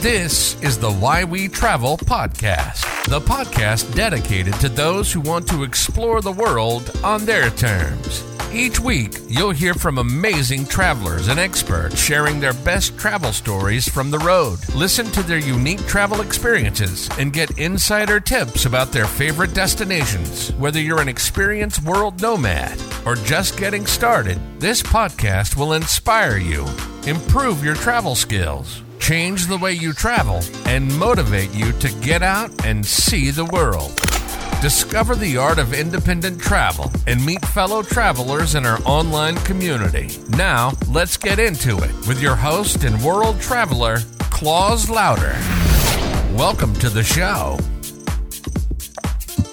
This is the Why We Travel podcast, the podcast dedicated to those who want to explore the world on their terms. Each week, you'll hear from amazing travelers and experts sharing their best travel stories from the road. Listen to their unique travel experiences and get insider tips about their favorite destinations. Whether you're an experienced world nomad or just getting started, this podcast will inspire you, improve your travel skills, change the way you travel, and motivate you to get out and see the world. Discover the art of independent travel and meet fellow travelers in our online community. Now, let's get into it with your host and world traveler, Claus Lauter. Welcome to the show.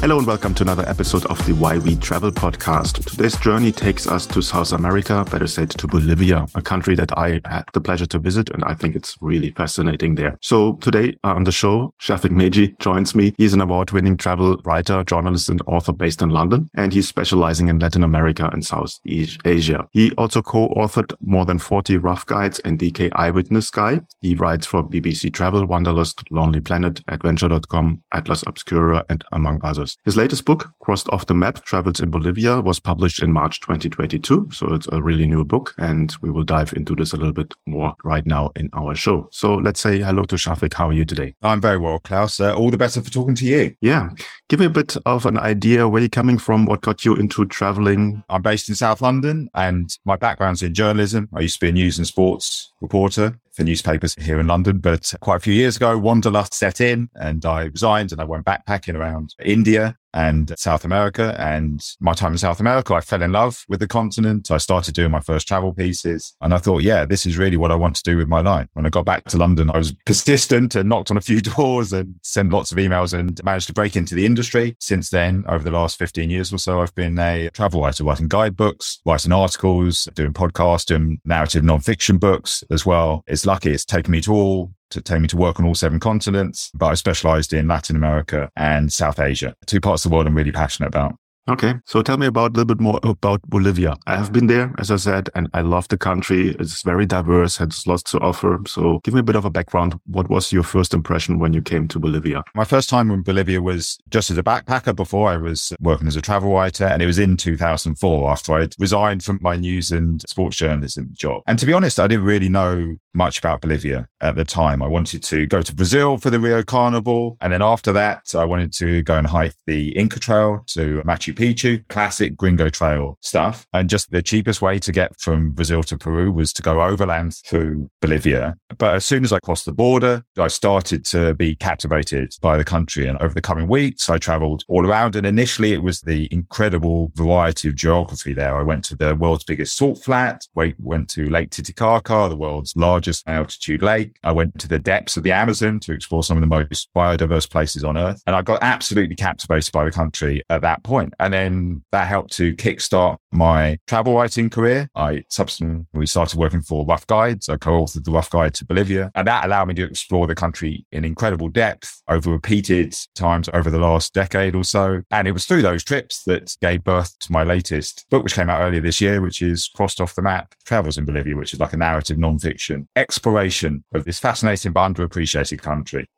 Hello and welcome to another episode of the Why We Travel podcast. Today's journey takes us to South America, better said to Bolivia, a country that I had the pleasure to visit and I think it's really fascinating there. So today uh, on the show, Shafik Meghji joins me. He's an award-winning travel writer, journalist and author based in London and he's specializing in Latin America and Southeast Asia. He also co-authored more than 40 rough guides and DK Eyewitness Guide. He writes for BBC Travel, Wanderlust, Lonely Planet, Adventure.com, Atlas Obscura and among others. His latest book, Crossed Off the Map, Travels in Bolivia, was published in March 2022. So it's a really new book. And we will dive into this a little bit more right now in our show. So let's say hello to Shafik. How are you today? I'm very well, Klaus. Uh, all the better for talking to you. Yeah. Give me a bit of an idea where you're coming from, what got you into traveling. I'm based in South London and my background's in journalism. I used to be a news and sports reporter newspapers here in London. But quite a few years ago, Wanderlust set in and I resigned and I went backpacking around India and South America. And my time in South America, I fell in love with the continent. I started doing my first travel pieces. And I thought, yeah, this is really what I want to do with my life. When I got back to London, I was persistent and knocked on a few doors and sent lots of emails and managed to break into the industry. Since then, over the last 15 years or so, I've been a travel writer, writing guidebooks, writing articles, doing podcasts, doing narrative nonfiction books as well. It's lucky it's taken me to all to take me to work on all seven continents, but I specialized in Latin America and South Asia, two parts of the world I'm really passionate about. Okay. So tell me about a little bit more about Bolivia. I have been there, as I said, and I love the country. It's very diverse, has lots to offer. So give me a bit of a background. What was your first impression when you came to Bolivia? My first time in Bolivia was just as a backpacker before I was working as a travel writer. And it was in 2004 after I'd resigned from my news and sports journalism job. And to be honest, I didn't really know much about Bolivia at the time. I wanted to go to Brazil for the Rio Carnival. And then after that, I wanted to go and hike the Inca Trail to Machu Picchu, classic gringo trail stuff. And just the cheapest way to get from Brazil to Peru was to go overland through Bolivia. But as soon as I crossed the border, I started to be captivated by the country. And over the coming weeks, I traveled all around. And initially, it was the incredible variety of geography there. I went to the world's biggest salt flat, went to Lake Titicaca, the world's largest altitude lake. I went to the depths of the Amazon to explore some of the most biodiverse places on earth. And I got absolutely captivated by the country at that point. And then that helped to kickstart my travel writing career. I subsequently started working for Rough Guides. I co-authored the Rough Guide to Bolivia and that allowed me to explore the country in incredible depth over repeated times over the last decade or so. And it was through those trips that gave birth to my latest book, which came out earlier this year, which is Crossed Off the Map Travels in Bolivia, which is like a narrative nonfiction exploration of this fascinating but underappreciated country.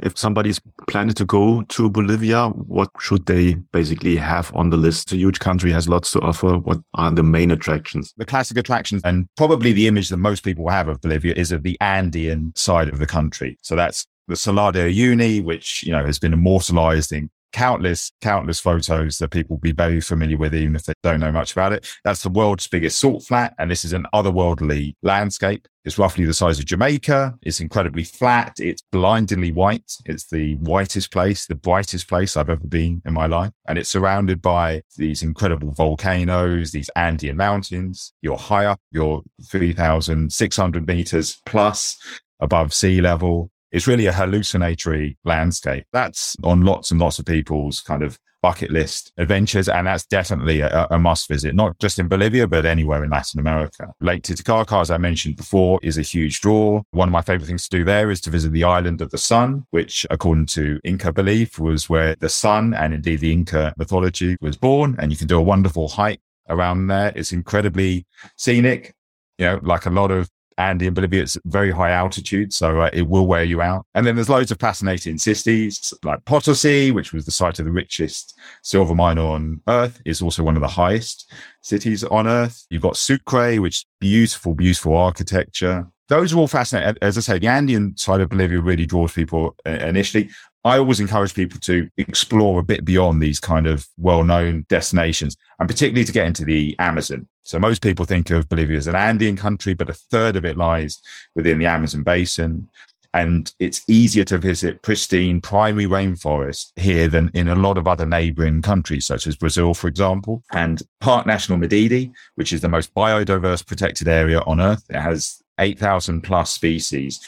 If somebody's planning to go to Bolivia, what should they basically have on the list? A huge country has lots to offer. What are the main attractions? The classic attractions, and probably the image that most people have of Bolivia is of the Andean side of the country. So that's the Salar de Uyuni, which, you know, has been immortalized in countless, countless photos that people will be very familiar with, even if they don't know much about it. That's the world's biggest salt flat. And this is an otherworldly landscape. It's roughly the size of Jamaica. It's incredibly flat. It's blindingly white. It's the whitest place, the brightest place I've ever been in my life. And it's surrounded by these incredible volcanoes, these Andean mountains. You're high up, you're 3,600 meters plus above sea level. It's really a hallucinatory landscape. That's on lots and lots of people's kind of bucket list adventures. And that's definitely a, a, must visit, not just in Bolivia, but anywhere in Latin America. Lake Titicaca, as I mentioned before, is a huge draw. One of my favorite things to do there is to visit the island of the sun, which according to Inca belief was where the sun and indeed the Inca mythology was born. And you can do a wonderful hike around there. It's incredibly scenic. You know, like a lot of Andean Bolivia, it's very high altitude, so uh, it will wear you out. And then there's loads of fascinating cities like Potosi, which was the site of the richest silver mine on earth, is also one of the highest cities on earth. You've got Sucre, which beautiful, beautiful architecture. Those are all fascinating. As I say, the Andean side of Bolivia really draws people uh, initially. I always encourage people to explore a bit beyond these kind of well-known destinations and particularly to get into the Amazon. So most people think of Bolivia as an Andean country, but a third of it lies within the Amazon basin. And it's easier to visit pristine primary rainforest here than in a lot of other neighboring countries, such as Brazil, for example. And Park National Madidi, which is the most biodiverse protected area on earth, it has 8,000 plus species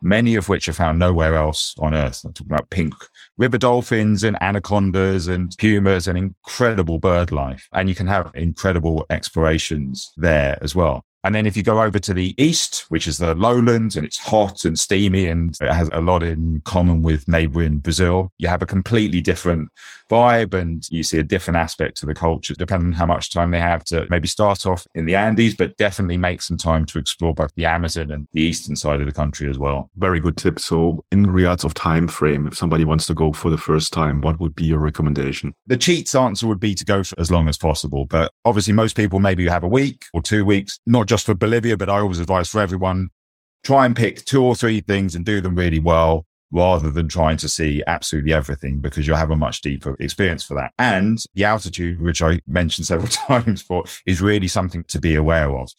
many of which are found nowhere else on Earth. I'm talking about pink river dolphins and anacondas and pumas and incredible bird life. And you can have incredible explorations there as well. And then if you go over to the east, which is the lowlands and it's hot and steamy and it has a lot in common with neighboring Brazil, you have a completely different vibe and you see a different aspect to the culture, depending on how much time they have to maybe start off in the Andes, but definitely make some time to explore both the Amazon and the eastern side of the country as well. Very good tip. So in regards of time frame, if somebody wants to go for the first time, what would be your recommendation? The cheats answer would be to go for as long as possible. But obviously most people maybe have a week or two weeks, not just for Bolivia, but I always advise for everyone, try and pick two or three things and do them really well rather than trying to see absolutely everything because you'll have a much deeper experience for that. And the altitude, which I mentioned several times for, is really something to be aware of.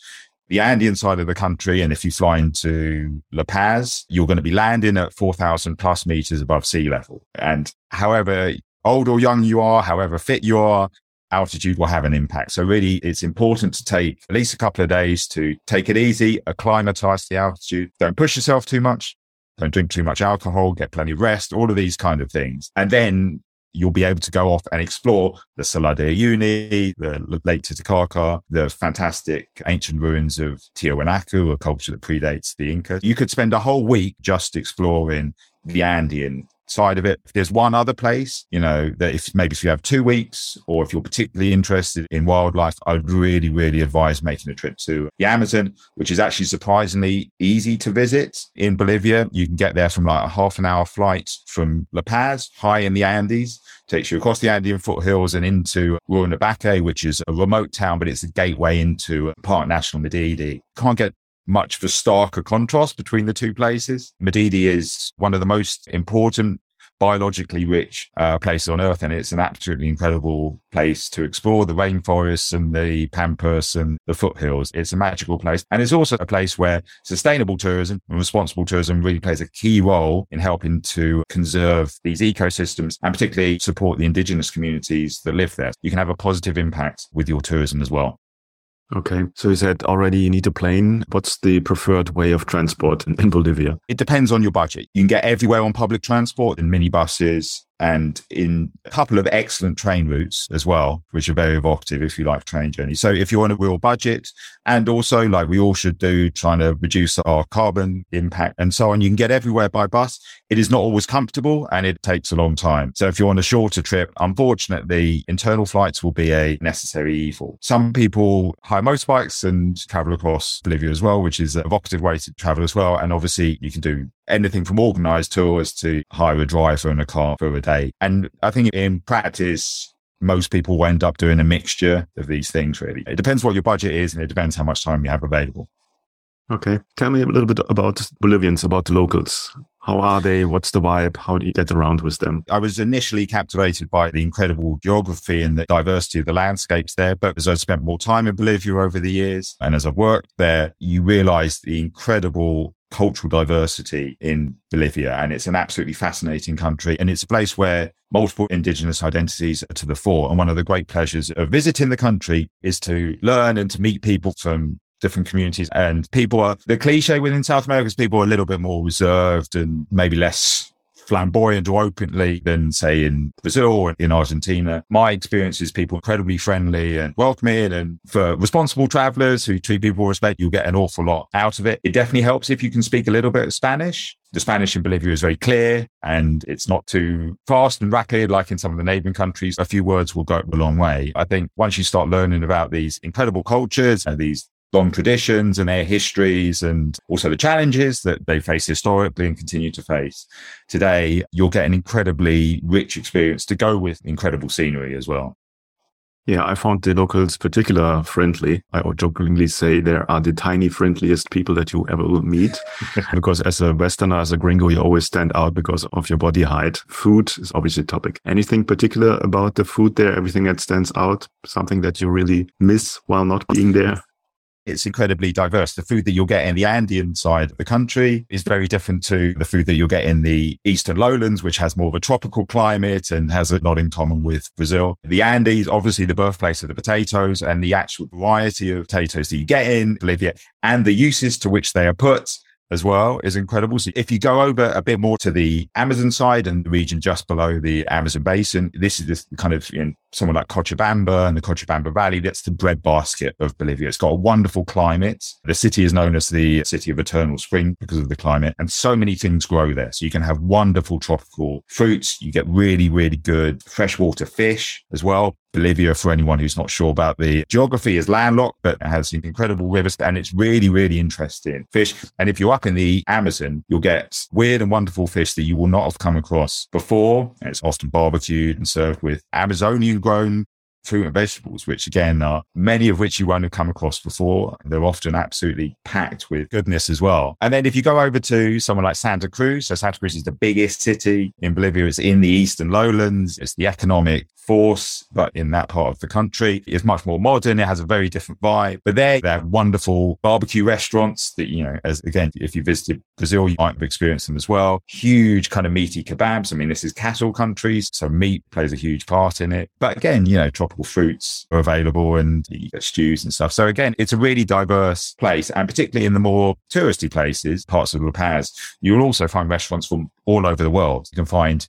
The Andean side of the country, and if you fly into La Paz, you're going to be landing at 4,000 plus meters above sea level. And however old or young you are, however fit you are, altitude will have an impact. So really it's important to take at least a couple of days to take it easy, acclimatize the altitude. Don't push yourself too much. Don't drink too much alcohol, get plenty of rest, all of these kind of things. And then you'll be able to go off and explore the Salar de Uyuni, the Lake Titicaca, the fantastic ancient ruins of Tiwanaku, a culture that predates the Inca. You could spend a whole week just exploring the Andean side of it. If there's one other place, you know, that if maybe if you have two weeks or if you're particularly interested in wildlife, I'd really, really advise making a trip to the Amazon, which is actually surprisingly easy to visit in Bolivia. You can get there from like a half an hour flight from La Paz, high in the Andes, takes you across the Andean foothills and into Rurrenabaque, which is a remote town, but it's a gateway into Park National Madidi. Can't get much of a starker contrast between the two places. Madidi is one of the most important biologically rich uh, on earth and it's an absolutely incredible place to explore the rainforests and the pampas and the foothills. It's a magical place and it's also a place where sustainable tourism and responsible tourism really plays a key role in helping to conserve these ecosystems and particularly support the indigenous communities that live there. You can have a positive impact with your tourism as well Okay. So you said already you need a plane. What's the preferred way of transport in, in Bolivia? It depends on your budget. You can get everywhere on public transport in minibuses, and in a couple of excellent train routes as well, which are very evocative if you like train journeys. So if you're on a real budget and also like we all should do, trying to reduce our carbon impact and so on, you can get everywhere by bus. It is not always comfortable and it takes a long time. So if you're on a shorter trip, unfortunately, internal flights will be a necessary evil. Some people hire motorbikes and travel across Bolivia as well, which is an evocative way to travel as well. And obviously you can do anything from organized tours to hire a driver and a car for a day. And I think in practice, most people will end up doing a mixture of these things, really. It depends what your budget is and it depends how much time you have available. Okay. Tell me a little bit about Bolivians, about the locals. How are they? What's the vibe? How do you get around with them? I was initially captivated by the incredible geography and the diversity of the landscapes there. But as I spent more time in Bolivia over the years and as I've worked there, you realize the incredible cultural diversity in Bolivia. And it's an absolutely fascinating country. And it's a place where multiple indigenous identities are to the fore. And one of the great pleasures of visiting the country is to learn and to meet people from different communities. And people are, the cliche within South America is people are a little bit more reserved and maybe less flamboyant or openly than say in Brazil or in Argentina. My experience is people incredibly friendly and welcoming and for responsible travelers who treat people with respect, you'll get an awful lot out of it. It definitely helps if you can speak a little bit of Spanish. The Spanish in Bolivia is very clear and it's not too fast and rapid like in some of the neighboring countries. A few words will go a long way. I think once you start learning about these incredible cultures and these long traditions and their histories and also the challenges that they face historically and continue to face today, you'll get an incredibly rich experience to go with incredible scenery as well. Yeah, I found the locals particular friendly. I would jokingly say they are the tiny friendliest people that you ever will meet. because as a Westerner, as a gringo, you always stand out because of your body height. Food is obviously a topic. Anything particular about the food there? Everything that stands out? Something that you really miss while not being there? It's incredibly diverse. The food that you'll get in the Andean side of the country is very different to the food that you'll get in the eastern lowlands, which has more of a tropical climate and has a lot in common with Brazil. The Andes, obviously the birthplace of the potatoes and the actual variety of potatoes that you get in Bolivia and the uses to which they are put as well is incredible. So if you go over a bit more to the Amazon side and the region just below the Amazon basin, this is this kind of you know, someone like Cochabamba and the Cochabamba Valley. That's the breadbasket of Bolivia. It's got a wonderful climate. The city is known as the city of eternal spring because of the climate and so many things grow there. So you can have wonderful tropical fruits. You get really, really good freshwater fish as well. Bolivia, for anyone who's not sure about the geography, is landlocked, but it has incredible rivers and it's really, really interesting fish. And if you're up in the Amazon, you'll get weird and wonderful fish that you will not have come across before. It's often barbecued and served with Amazonian grown fruit and vegetables, which again are many of which you won't have come across before. They're often absolutely packed with goodness as well. And then if you go over to someone like Santa Cruz, so Santa Cruz is the biggest city in Bolivia. It's in the eastern lowlands. It's the economic force, but in that part of the country, it's much more modern. It has a very different vibe. But there, they have wonderful barbecue restaurants that, you know, as again, if you visited Brazil, you might have experienced them as well. Huge kind of meaty kebabs. I mean, this is cattle countries, so meat plays a huge part in it. But again, you know, tropical fruits are available and you get stews and stuff. So again, it's a really diverse place. And particularly in the more touristy places, parts of La Paz, you'll also find restaurants from all over the world. You can find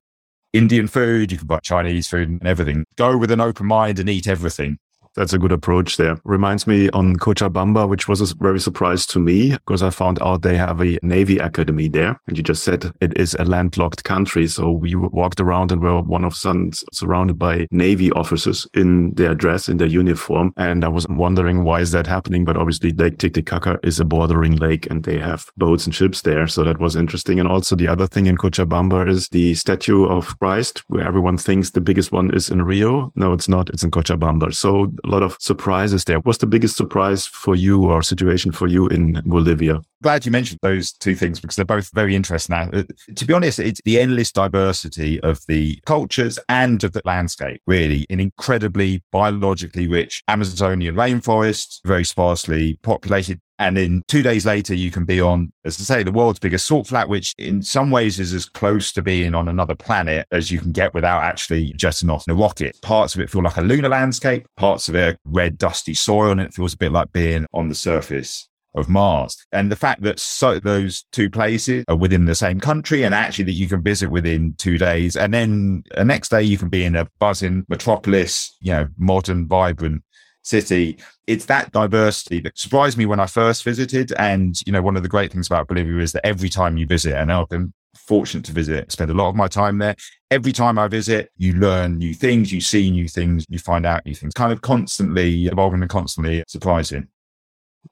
Indian food, you can buy Chinese food and everything. Go with an open mind and eat everything. That's a good approach there. Reminds me on Cochabamba, which was a very surprise to me because I found out they have a Navy Academy there. And you just said it is a landlocked country. So we walked around and were one of sons surrounded by Navy officers in their dress, in their uniform. And I was wondering why is that happening? But obviously Lake Titicaca is a bordering lake and they have boats and ships there. So that was interesting. And also the other thing in Cochabamba is the statue of Christ, where everyone thinks the biggest one is in Rio. No, it's not. It's in Cochabamba. So lot of surprises there. What's the biggest surprise for you or situation for you in Bolivia? Glad you mentioned those two things because they're both very interesting. Now, uh, to be honest, it's the endless diversity of the cultures and of the landscape, really, an incredibly biologically rich Amazonian rainforest, very sparsely populated and then two days later, you can be on, as I say, the world's biggest salt flat, which in some ways is as close to being on another planet as you can get without actually jetting off in a rocket. Parts of it feel like a lunar landscape, parts of it red, dusty soil, and it feels a bit like being on the surface of Mars. And the fact that so those two places are within the same country and actually that you can visit within two days. And then the next day you can be in a buzzing metropolis, you know, modern, vibrant city. It's that diversity that surprised me when I first visited. And, you know, one of the great things about Bolivia is that every time you visit, and I've been fortunate to visit, spend a lot of my time there. Every time I visit, you learn new things, you see new things, you find out new things, kind of constantly evolving and constantly surprising.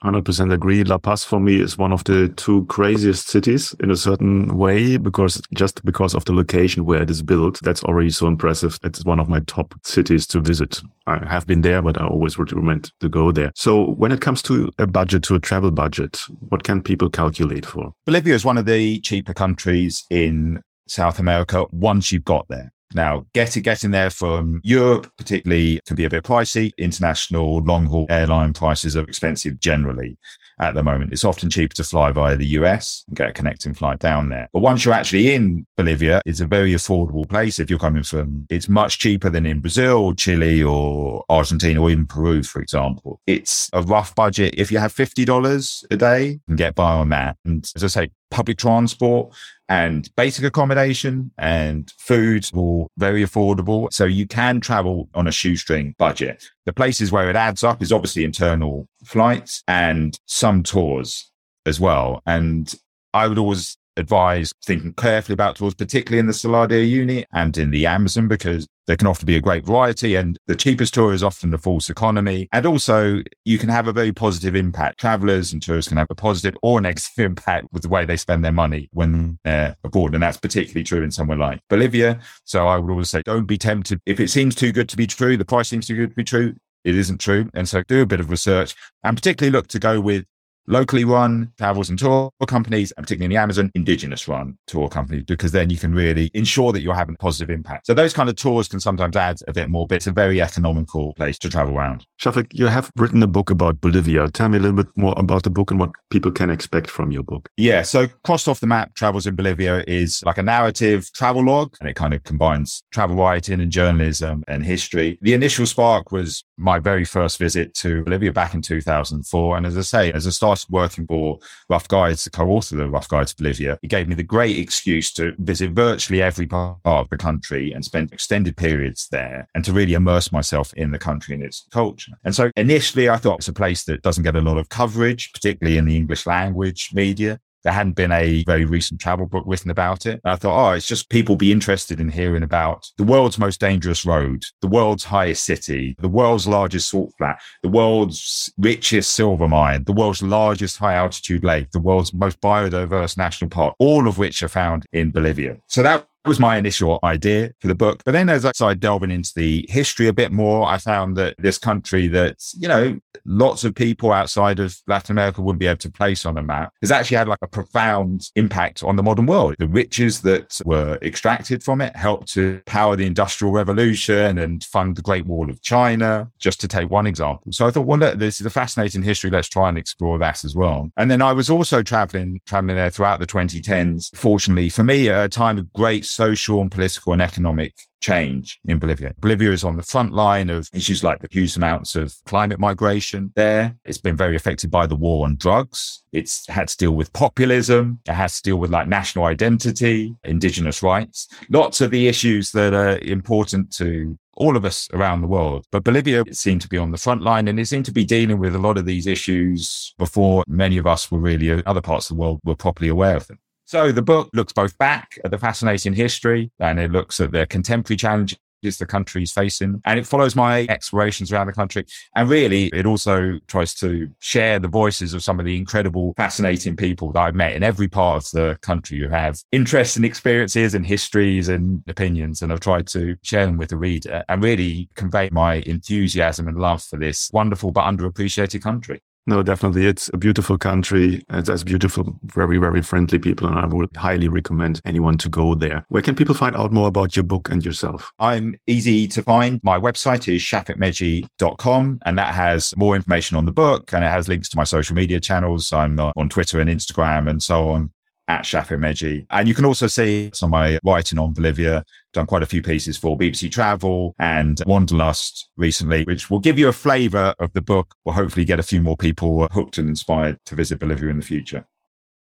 100% agree. La Paz for me is one of the two craziest cities in a certain way because just because of the location where it is built, that's already so impressive. It's one of my top cities to visit. I have been there, but I always would recommend to go there. So when it comes to a budget, to a travel budget, what can people calculate for? Bolivia is one of the cheaper countries in South America once you've got there. Now, getting getting there from Europe, particularly, can be a bit pricey. International long haul airline prices are expensive generally at the moment. It's often cheaper to fly via the US and get a connecting flight down there. But once you're actually in Bolivia, it's a very affordable place. If you're coming from, it's much cheaper than in Brazil or Chile or Argentina or even Peru, for example. It's a rough budget. If you have $50 a day, you can get by on that. And as I say, public transport and basic accommodation and food all very affordable. So you can travel on a shoestring budget. The places where it adds up is obviously internal flights and some tours as well. And I would always advise thinking carefully about tours, particularly in the Salar de Uyuni and in the Amazon, because There can often be a great variety and the cheapest tour is often the false economy. And also you can have a very positive impact. Travelers and tourists can have a positive or negative impact with the way they spend their money when they're abroad. And that's particularly true in somewhere like Bolivia. So I would always say, don't be tempted. If it seems too good to be true, the price seems too good to be true, it isn't true. And so do a bit of research and particularly look to go with locally run travels and tour companies, and particularly in the Amazon, indigenous run tour companies, because then you can really ensure that you're having a positive impact. So those kind of tours can sometimes add a bit more, but it's a very economical place to travel around. Shafik, you have written a book about Bolivia. Tell me a little bit more about the book and what people can expect from your book. Yeah. So Crossed Off the Map Travels in Bolivia is like a narrative travel log, and it kind of combines travel writing and journalism and history. The initial spark was my very first visit to Bolivia back in 2004. And as I say, as I started working for Rough Guides, the co-author of Rough Guides to Bolivia, it gave me the great excuse to visit virtually every part of the country and spend extended periods there and to really immerse myself in the country and its culture. And so initially I thought it's a place that doesn't get a lot of coverage, particularly in the English language media. There hadn't been a very recent travel book written about it. And I thought, oh, it's just people be interested in hearing about the world's most dangerous road, the world's highest city, the world's largest salt flat, the world's richest silver mine, the world's largest high altitude lake, the world's most biodiverse national park, all of which are found in Bolivia. So that was my initial idea for the book. But then as I started delving into the history a bit more, I found that this country that, you know, lots of people outside of Latin America wouldn't be able to place on a map has actually had like a profound impact on the modern world. The riches that were extracted from it helped to power the industrial revolution and fund the Great Wall of China, just to take one example. So I thought, well, look, this is a fascinating history. Let's try and explore that as well. And then I was also traveling, traveling there throughout the 2010s. Fortunately for me, a time of great social and political and economic change in Bolivia. Bolivia is on the front line of issues like the huge amounts of climate migration there. It's been very affected by the war on drugs. It's had to deal with populism. It has to deal with like national identity, indigenous rights, lots of the issues that are important to all of us around the world. But Bolivia seemed to be on the front line and it seemed to be dealing with a lot of these issues before many of us were really, uh, other parts of the world were properly aware of them. So the book looks both back at the fascinating history and it looks at the contemporary challenges the country is facing. And it follows my explorations around the country. And really, it also tries to share the voices of some of the incredible, fascinating people that I've met in every part of the country who have interests and experiences and histories and opinions. And I've tried to share them with the reader and really convey my enthusiasm and love for this wonderful but underappreciated country. No, definitely. It's a beautiful country. It has beautiful, very, very friendly people. And I would highly recommend anyone to go there. Where can people find out more about your book and yourself? I'm easy to find. My website is shafikmeghji.com and that has more information on the book and it has links to my social media channels. I'm uh, on Twitter and Instagram and so on at Shafik Meghji. And you can also see some of my writing on Bolivia, done quite a few pieces for BBC Travel and Wanderlust recently, which will give you a flavor of the book. We'll hopefully get a few more people hooked and inspired to visit Bolivia in the future.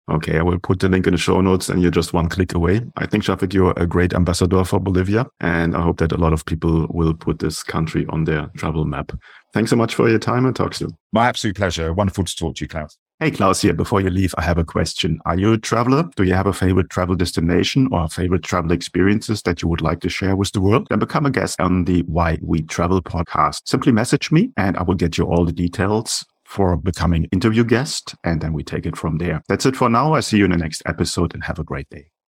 Okay, I will put the link in the show notes and you're just one click away. I think, Shafik, you're a great ambassador for Bolivia. And I hope that a lot of people will put this country on their travel map. Thanks so much for your time and talk soon. My absolute pleasure. Wonderful to talk to you, Klaus. Hey, Klaus here. Before you leave, I have a question. Are you a traveler? Do you have a favorite travel destination or favorite travel experiences that you would like to share with the world? Then become a guest on the Why We Travel podcast. Simply message me and I will get you all the details for becoming interview guest. And then we take it from there. That's it for now. I see you in the next episode and have a great day.